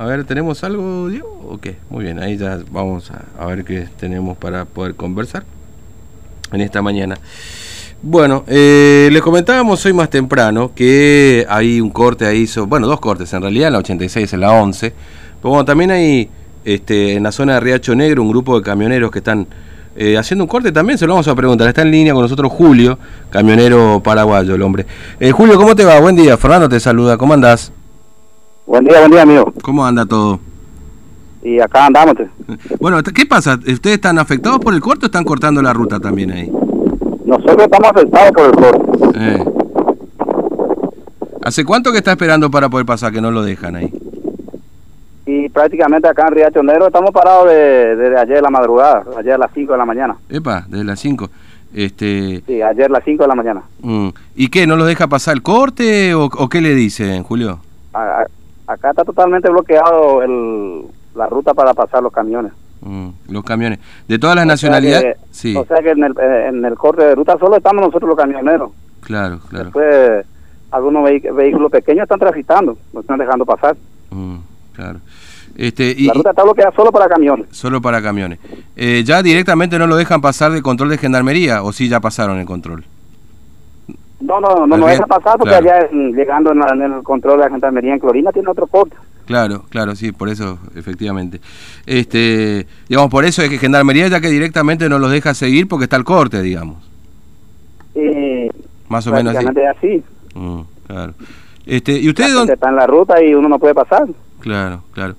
a ver, ¿tenemos algo, Diego? ¿O qué? Muy bien, ahí ya vamos a, ver qué tenemos para poder conversar en esta mañana. Bueno, eh, les comentábamos hoy más temprano que hay un corte ahí, bueno, dos cortes en realidad, en la 86 en la 11. Pero bueno, también hay este, en la zona de Riacho Negro un grupo de camioneros que están eh, haciendo un corte también, se lo vamos a preguntar. Está en línea con nosotros Julio, camionero paraguayo, el hombre. Eh, Julio, ¿cómo te va? Buen día, Fernando te saluda, ¿cómo andás? Buen día, buen día, amigo. ¿Cómo anda todo? Y acá andamos. Bueno, ¿qué pasa? ¿Ustedes están afectados por el corte o están cortando la ruta también ahí? Nosotros estamos afectados por el corte. Eh. ¿Hace cuánto que está esperando para poder pasar que no lo dejan ahí? Y prácticamente acá en Riacho Negro estamos parados de- desde ayer de la madrugada, ayer a las 5 de la mañana. Epa, desde las 5. Este, Sí, ayer a las 5 de la mañana. mm, ¿Y qué? ¿No los deja pasar el corte o, o qué le dicen, Julio? A- a- acá está totalmente bloqueado el, la ruta para pasar los camiones. Mm, los camiones. ¿De todas las nacionalidades? Sí, O sea que en el, eh, en el corte de ruta solo estamos nosotros los camioneros. claro, claro. Después algunos vehículos pequeños están transitando, no están dejando pasar. Mm, claro. Este, y, La ruta está bloqueada solo para camiones. Solo para camiones. Eh, ¿Ya directamente no lo dejan pasar de control de gendarmería o sí ya pasaron el control? No, no, no nos Bien, deja pasar porque claro. allá llegando en, la- en el control de la gendarmería en Clorina tiene otro corte. Claro, claro, sí, por eso, efectivamente. Este, digamos, por eso es que Gendarmería ya que directamente no los deja seguir porque está el corte, digamos. Y Más o menos así. así. Mm, claro. Este, ¿y ustedes dónde? está en la ruta y uno no puede pasar. Claro, claro.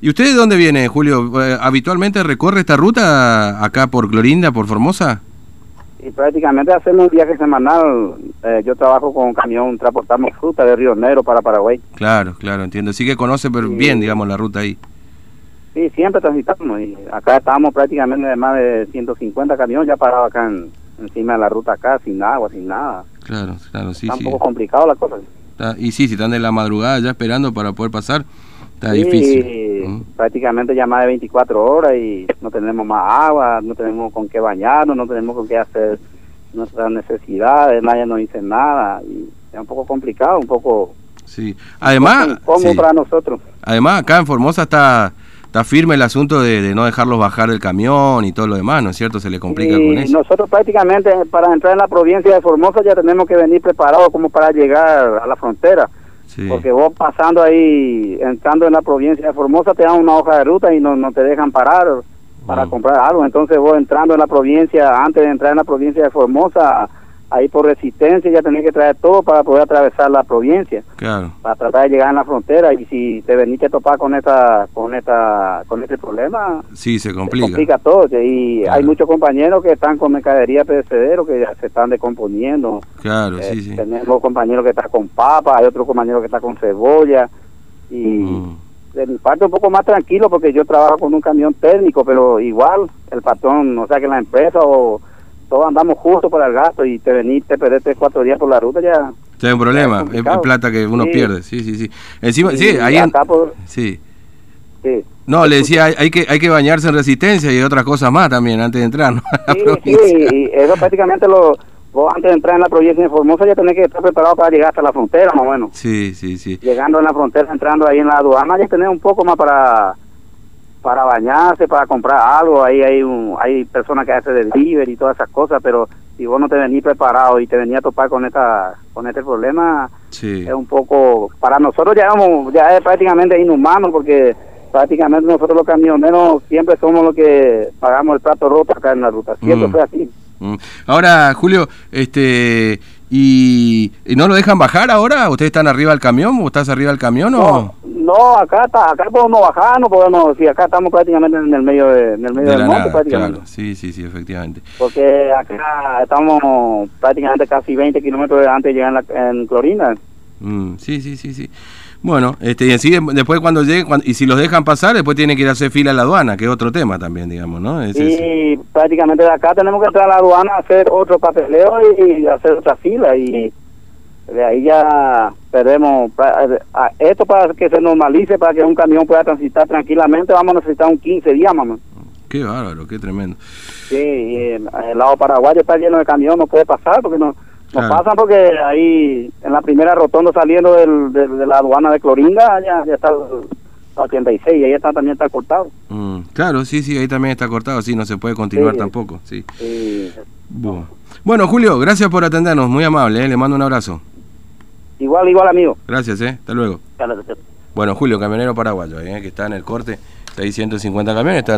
¿Y ustedes de dónde viene, Julio? Eh, ¿Habitualmente recorre esta ruta acá por Clorinda, por Formosa? Y prácticamente hacemos un viaje semanal. Eh, yo trabajo con un camión, transportamos fruta de Río Negro para Paraguay. Claro, claro, entiendo. Sí que conoce pero Sí. bien, digamos, la ruta ahí. Sí, siempre transitamos. Y acá estamos prácticamente de más de 150 camiones ya parados acá en- encima de la ruta acá, sin agua, sin nada. Claro, claro, sí, está sí. un poco complicado la cosa. Está- y sí, si están de la madrugada ya esperando para poder pasar, está Sí, difícil. Prácticamente ya más de 24 horas y no tenemos más agua, no tenemos con qué bañarnos, no tenemos con qué hacer nuestras necesidades, nadie nos dice nada y es un poco complicado, un poco Sí. Además, sí. para nosotros. además acá en Formosa está está firme el asunto de, de no dejarlos bajar del camión y todo lo demás, ¿no es cierto? Se le complica y con eso. nosotros prácticamente para entrar en la provincia de Formosa ya tenemos que venir preparados como para llegar a la frontera, Sí. porque vos pasando ahí, entrando en la provincia de Formosa te dan una hoja de ruta y no, no te dejan parar para comprar algo, entonces vos entrando en la provincia, antes de entrar en la provincia de Formosa, ahí por resistencia ya tenés que traer todo para poder atravesar la provincia, Claro. para tratar de llegar en la frontera y si te venís a topar con esta, con esta, con este problema, Sí, se se complica. complica todo y Claro. hay muchos compañeros que están con mercadería perecedero que ya se están descomponiendo. Claro, Eh, sí, sí. Tenemos compañeros que están con papa, hay otro compañero que está con cebolla y Mm. de mi parte un poco más tranquilo porque yo trabajo con un camión técnico, pero igual el patrón, o sea que la empresa o todos andamos justo para el gasto y te venís, te perdés tres, cuatro días por la ruta ya. Está un problema, es es, plata que uno Sí. pierde, sí, sí, sí. Encima, y sí, ahí en- acá por- sí. sí. No, le decía, hay, hay que hay que bañarse en resistencia y otras cosas más también antes de entrar, Sí, sí, y eso prácticamente lo, vos antes de entrar en la provincia de Formosa ya tenés que estar preparado para llegar hasta la frontera, más o menos. Sí, sí, sí. Llegando en la frontera, entrando ahí en la aduana, ya tenés un poco más para para bañarse, para comprar algo, ahí hay un, hay personas que hacen delivery y todas esas cosas, pero si vos no te venís preparado y te venís a topar con esta con este problema, Sí. es un poco, para nosotros ya, vamos, ya es prácticamente inhumano porque prácticamente nosotros los camioneros siempre somos los que pagamos el plato roto acá en la ruta, siempre Mm. fue así. Mm. Ahora, Julio, este y, y no lo dejan bajar ahora? ¿Ustedes están arriba del camión o estás arriba del camión o No, acá está, acá podemos bajar, no podemos, si acá estamos prácticamente en el medio de, en el medio de del monte nada? prácticamente. Claro, sí, sí, sí, efectivamente. Porque acá estamos prácticamente casi 20 kilómetros antes de llegar en, la, en Clorina. Mm, sí, sí, sí, sí. Bueno, este, y así de- después cuando lleguen, cuan- y si los dejan pasar, después tienen que ir a hacer fila a la aduana, que es otro tema también, digamos, ¿no? Es- es- Y prácticamente de acá tenemos que entrar a la aduana, hacer otro papeleo y, hacer otra fila. Y de ahí ya perdemos. a- Esto para que se normalice, para que un camión pueda transitar tranquilamente, vamos a necesitar un 15 días, mamá. Qué bárbaro, qué tremendo. Sí, y el, el lado paraguayo está lleno de camiones, no puede pasar porque no, no Claro. pasan porque ahí en la primera rotonda saliendo del, del- de la aduana de Clorinda ya, ya está el, 86 y ahí está, también está cortado. Mm, claro, sí, sí, ahí también está cortado, sí, no se puede continuar Sí. tampoco, sí. Bueno, Julio, gracias por atendernos, muy amable, ¿eh? le mando un abrazo. Igual, igual, amigo. Gracias, ¿eh? hasta luego. Bueno, Julio, camionero paraguayo, ¿eh? que está en el corte, 650 camiones, está